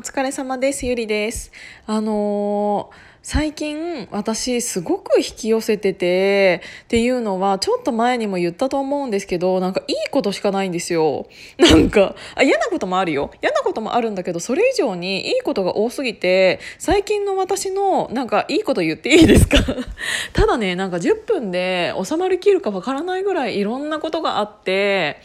お疲れ様です。ゆりです。あのー、最近私すごく引き寄せててっていうのはちょっと前にも言ったと思うんですけどなんかいいことしかないんですよ。なんかあ嫌なこともあるよ。嫌なこともあるんだけどそれ以上にいいことが多すぎて最近の私のなんかいいこと言っていいですか？ただねなんか10分で収まりきるかわからないぐらいいろんなことがあって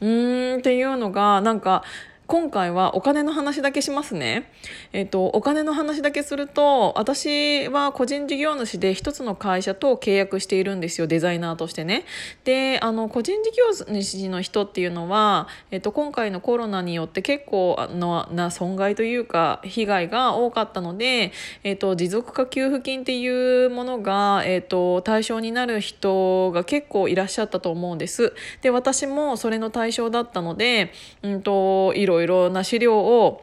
うーんっていうのがなんか今回はお金の話だけしますね。えっ、と、お金の話だけすると、私は個人事業主で一つの会社と契約しているんですよ、デザイナーとしてね。で、あの、個人事業主の人っていうのは、えっ、と、今回のコロナによって結構のな損害というか、被害が多かったので、えっ、と、持続化給付金っていうものが、えっ、と、対象になる人が結構いらっしゃったと思うんです。で、私もそれの対象だったので、うんと、いろいろろな資料を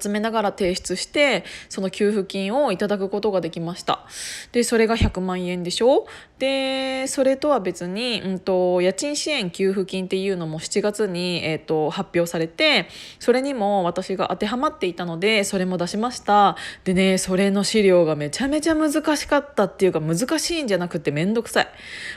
集めながら提出してその給付金をいただくことができました。でそれが100万円でしょ？でそれとは別に、うんと、家賃支援給付金っていうのも7月に、えーと、発表されてそれにも私が当てはまっていたのでそれも出しました。でねそれの資料がめちゃめちゃ難しかったっていうか難しいんじゃなくて面倒くさい。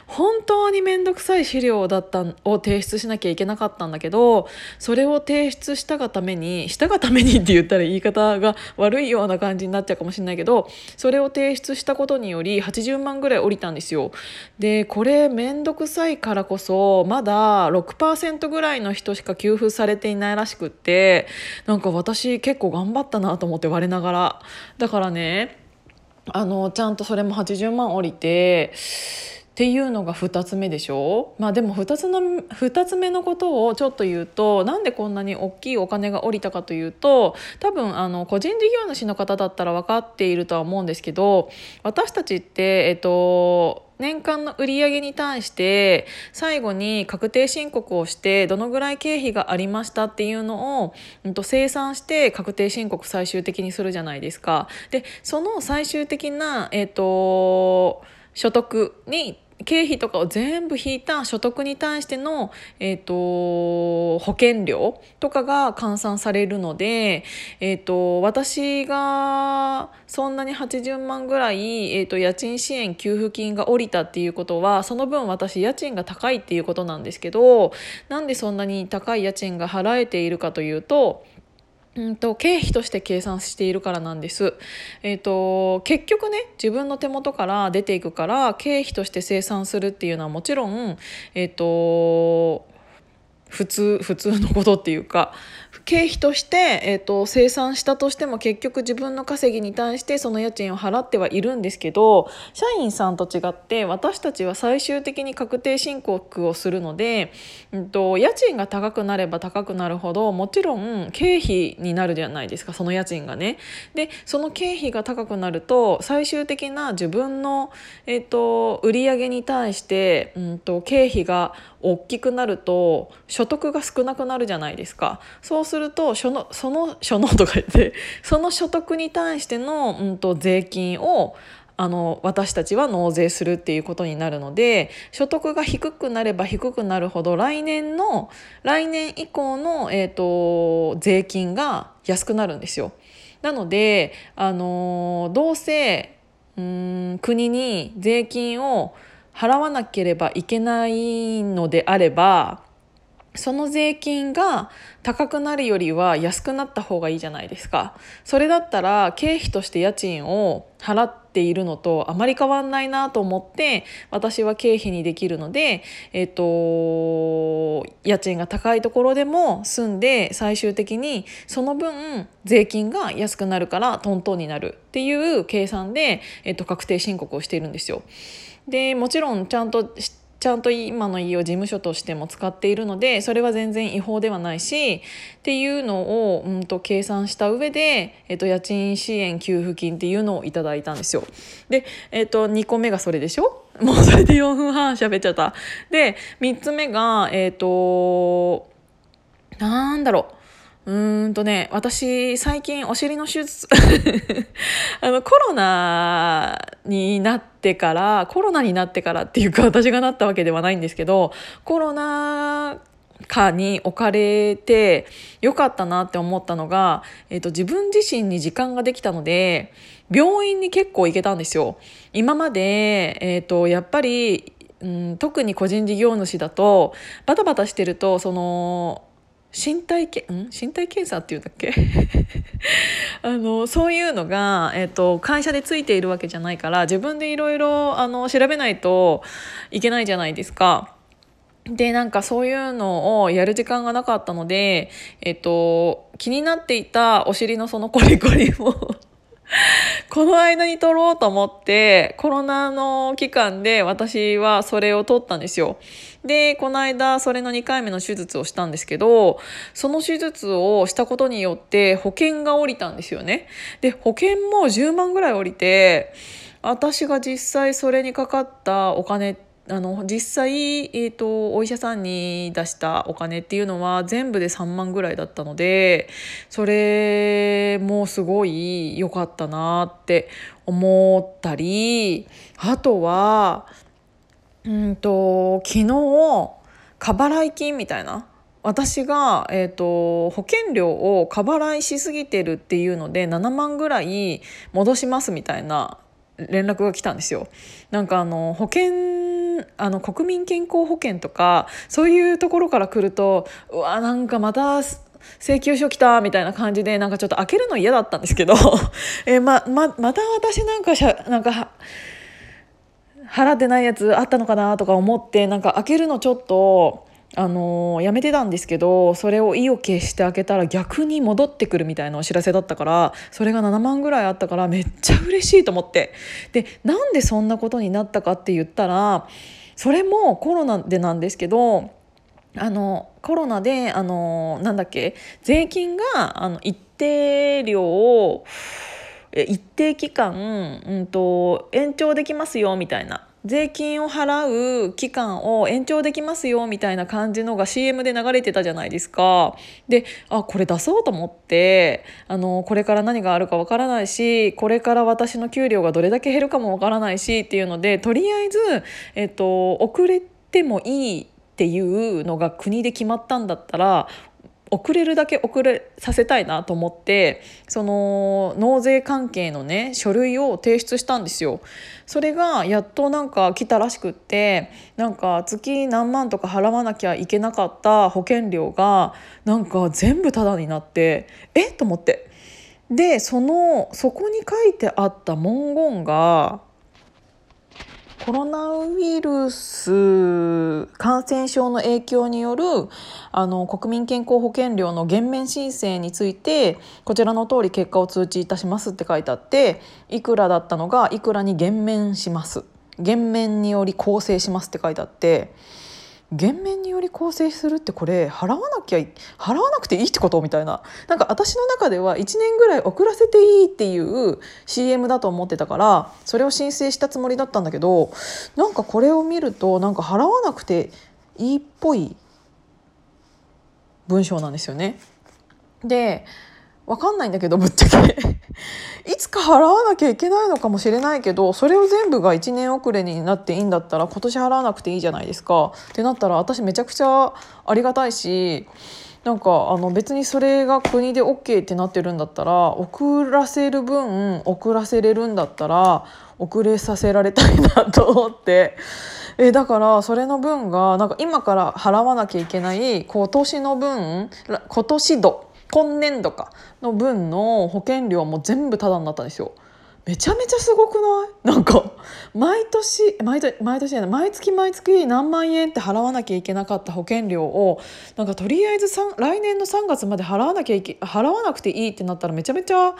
本当に面倒くさい資料だったを提出しなきゃいけなかったんだけどそれを提出したがためにしたがためにってって言ったら言い方が悪いような感じになっちゃうかもしれないけどそれを提出したことにより80万ぐらい降りたんですよ。でこれ面倒くさいからこそまだ6%ぐらいの人しか給付されていないらしくってなんか私結構頑張ったなと思って我ながら。だからねあのちゃんとそれも80万降りてっていうのが2つ目でしょ？まあでも2つの2つ目のことをちょっと言うとなんでこんなに大きいお金が下りたかというと多分あの個人事業主の方だったら分かっているとは思うんですけど私たちって、えっと、年間の売上に対して最後に確定申告をしてどのぐらい経費がありましたっていうのを、うん、と生産して確定申告最終的にするじゃないですか。でその最終的な、えっと所得に経費とかを全部引いた所得に対しての、えーと、保険料とかが換算されるので、えーと、私がそんなに80万ぐらい、えーと、家賃支援給付金が下りたっていうことはその分私家賃が高いっていうことなんですけどなんでそんなに高い家賃が払えているかというとうんと経費として計算しているからなんです、えーと、結局ね自分の手元から出ていくから経費として生産するっていうのはもちろん、えーと普通普通のことっていうか経費として、えーと、生産したとしても結局自分の稼ぎに対してその家賃を払ってはいるんですけど社員さんと違って私たちは最終的に確定申告をするので、うんと、家賃が高くなれば高くなるほどもちろん経費になるじゃないですかその家賃がね。でその経費が高くなると最終的な自分の、えーと、売上に対して、うんと経費が大きくなると所得が少なくなるじゃないですかそうするとそのその所のとか言って その所得に対しての、うんと、税金をあの私たちは納税するっていうことになるので所得が低くなれば低くなるほど来年の来年以降の、えーと、税金が安くなるんですよ。なので、あのどうせうん国に税金を払わなければいけないのであればその税金が高くなるよりは安くなった方がいいじゃないですか。それだったら経費として家賃を払っているのとあまり変わんないなと思って私は経費にできるので、えっ、と、家賃が高いところでも住んで最終的にその分税金が安くなるからトントンになるっていう計算で、えっ、と、確定申告をしているんですよ。でもちろんちゃんとちゃんと今の家を事務所としても使っているのでそれは全然違法ではないしっていうのを、うんと、計算した上で、えっと、家賃支援給付金っていうのをいただいたんですよ。で、えっと、2個目がそれでしょ？もうそれで4分半喋っちゃった。で3つ目がえっとなんだろううーんとね、私、最近お尻の手術 あの、コロナになってから、コロナになってからっていうか、私がなったわけではないんですけど、コロナかに置かれてよかったなって思ったのが、えーと、自分自身に時間ができたので病院に結構行けたんですよ。今まで、えーと、やっぱり、うん、特に個人事業主だとバタバタしてるとその身体けん？身体検査っていうんだっけ？あのそういうのが、えーと、会社でついているわけじゃないから自分でいろいろあの調べないといけないじゃないですか。でなんかそういうのをやる時間がなかったので、えっ、と、気になっていたお尻のそのコリコリも この間に撮ろうと思ってコロナの期間で私はそれを撮ったんですよ。でこの間それの2回目の手術をしたんですけどその手術をしたことによって保険が下りたんですよね。で保険も10万ぐらい下りて私が実際それにかかったお金ってあの実際、えーと、お医者さんに出したお金っていうのは全部で3万ぐらいだったのでそれもすごい良かったなって思ったりあとはうんと昨日過払い金みたいな私が、えーと、保険料を過払いしすぎてるっていうので7万ぐらい戻しますみたいな連絡が来たんですよ。なんかあの保険あの国民健康保険とかそういうところから来るとうわなんかまた請求書来たみたいな感じでなんかちょっと開けるの嫌だったんですけど えまままた私なんかしゃなんか払ってないやつあったのかなとか思ってなんか開けるのちょっと。あのー、やめてたんですけどそれを意を決して開けたら逆に戻ってくるみたいなお知らせだったからそれが7万ぐらいあったからめっちゃ嬉しいと思って。でなんでそんなことになったかって言ったらそれもコロナでなんですけどあのコロナであのなんだっけ税金があの一定量を一定期間、うんと、延長できますよみたいな。税金を払う期間を延長できますよみたいな感じのが CM で流れてたじゃないですか。であこれ出そうと思ってあのこれから何があるかわからないしこれから私の給料がどれだけ減るかもわからないしっていうのでとりあえず、えっと、遅れてもいいっていうのが国で決まったんだったら遅れるだけ遅れさせたいなと思ってその納税関係のね書類を提出したんですよ。それがやっとなんか来たらしくってなんか月何万とか払わなきゃいけなかった保険料がなんか全部タダになってえっ？と思って。でそのそこに書いてあった文言がコロナウイルス感染症の影響によるあの国民健康保険料の減免申請についてこちらの通り結果を通知いたしますって書いてあっていくらだったのがいくらに減免します減免により構成しますって書いてあって。減免により構成するってこれ払わなきゃ払わなくていいってことみたいななんか私の中では1年ぐらい遅らせていいっていう CM だと思ってたからそれを申請したつもりだったんだけどなんかこれを見るとなんか払わなくていいっぽい文章なんですよね。でわかんないんだけどぶっちゃけ いつか払わなきゃいけないのかもしれないけどそれを全部が1年遅れになっていいんだったら今年払わなくていいじゃないですかってなったら私めちゃくちゃありがたいしなんかあの別にそれが国で OK ってなってるんだったら遅らせる分遅らせれるんだったら遅れさせられたいなと思って。えだからそれの分がなんか今から払わなきゃいけない今年の分今年度今年度かの分の保険料も全部タダになったんですよ。めちゃめちゃすごくない？なんか毎年毎年毎年毎月毎月何万円って払わなきゃいけなかった保険料をなんかとりあえず来年の3月まで払わなきゃいけ払わなくていいってなったらめちゃめちゃ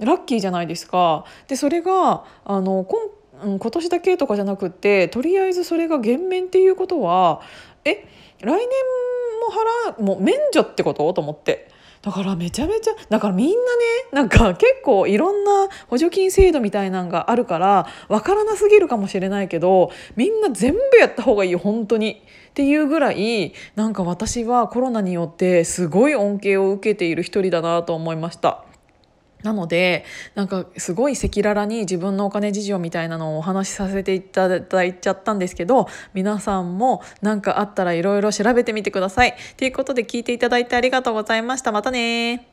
ラッキーじゃないですか。でそれがあの今今年だけとかじゃなくってとりあえずそれが減免っていうことはえ来年も払うもう免除ってこと？と思ってだからめちゃめちゃだからみんなねなんか結構いろんな補助金制度みたいなんがあるから分からなすぎるかもしれないけどみんな全部やった方がいい本当に。っていうぐらいなんか私はコロナによってすごい恩恵を受けている一人だなと思いました。なのでなんかすごい赤裸々に自分のお金事情みたいなのをお話しさせていただいちゃったんですけど皆さんも何かあったらいろいろ調べてみてください。ということで聞いていただいてありがとうございました。またね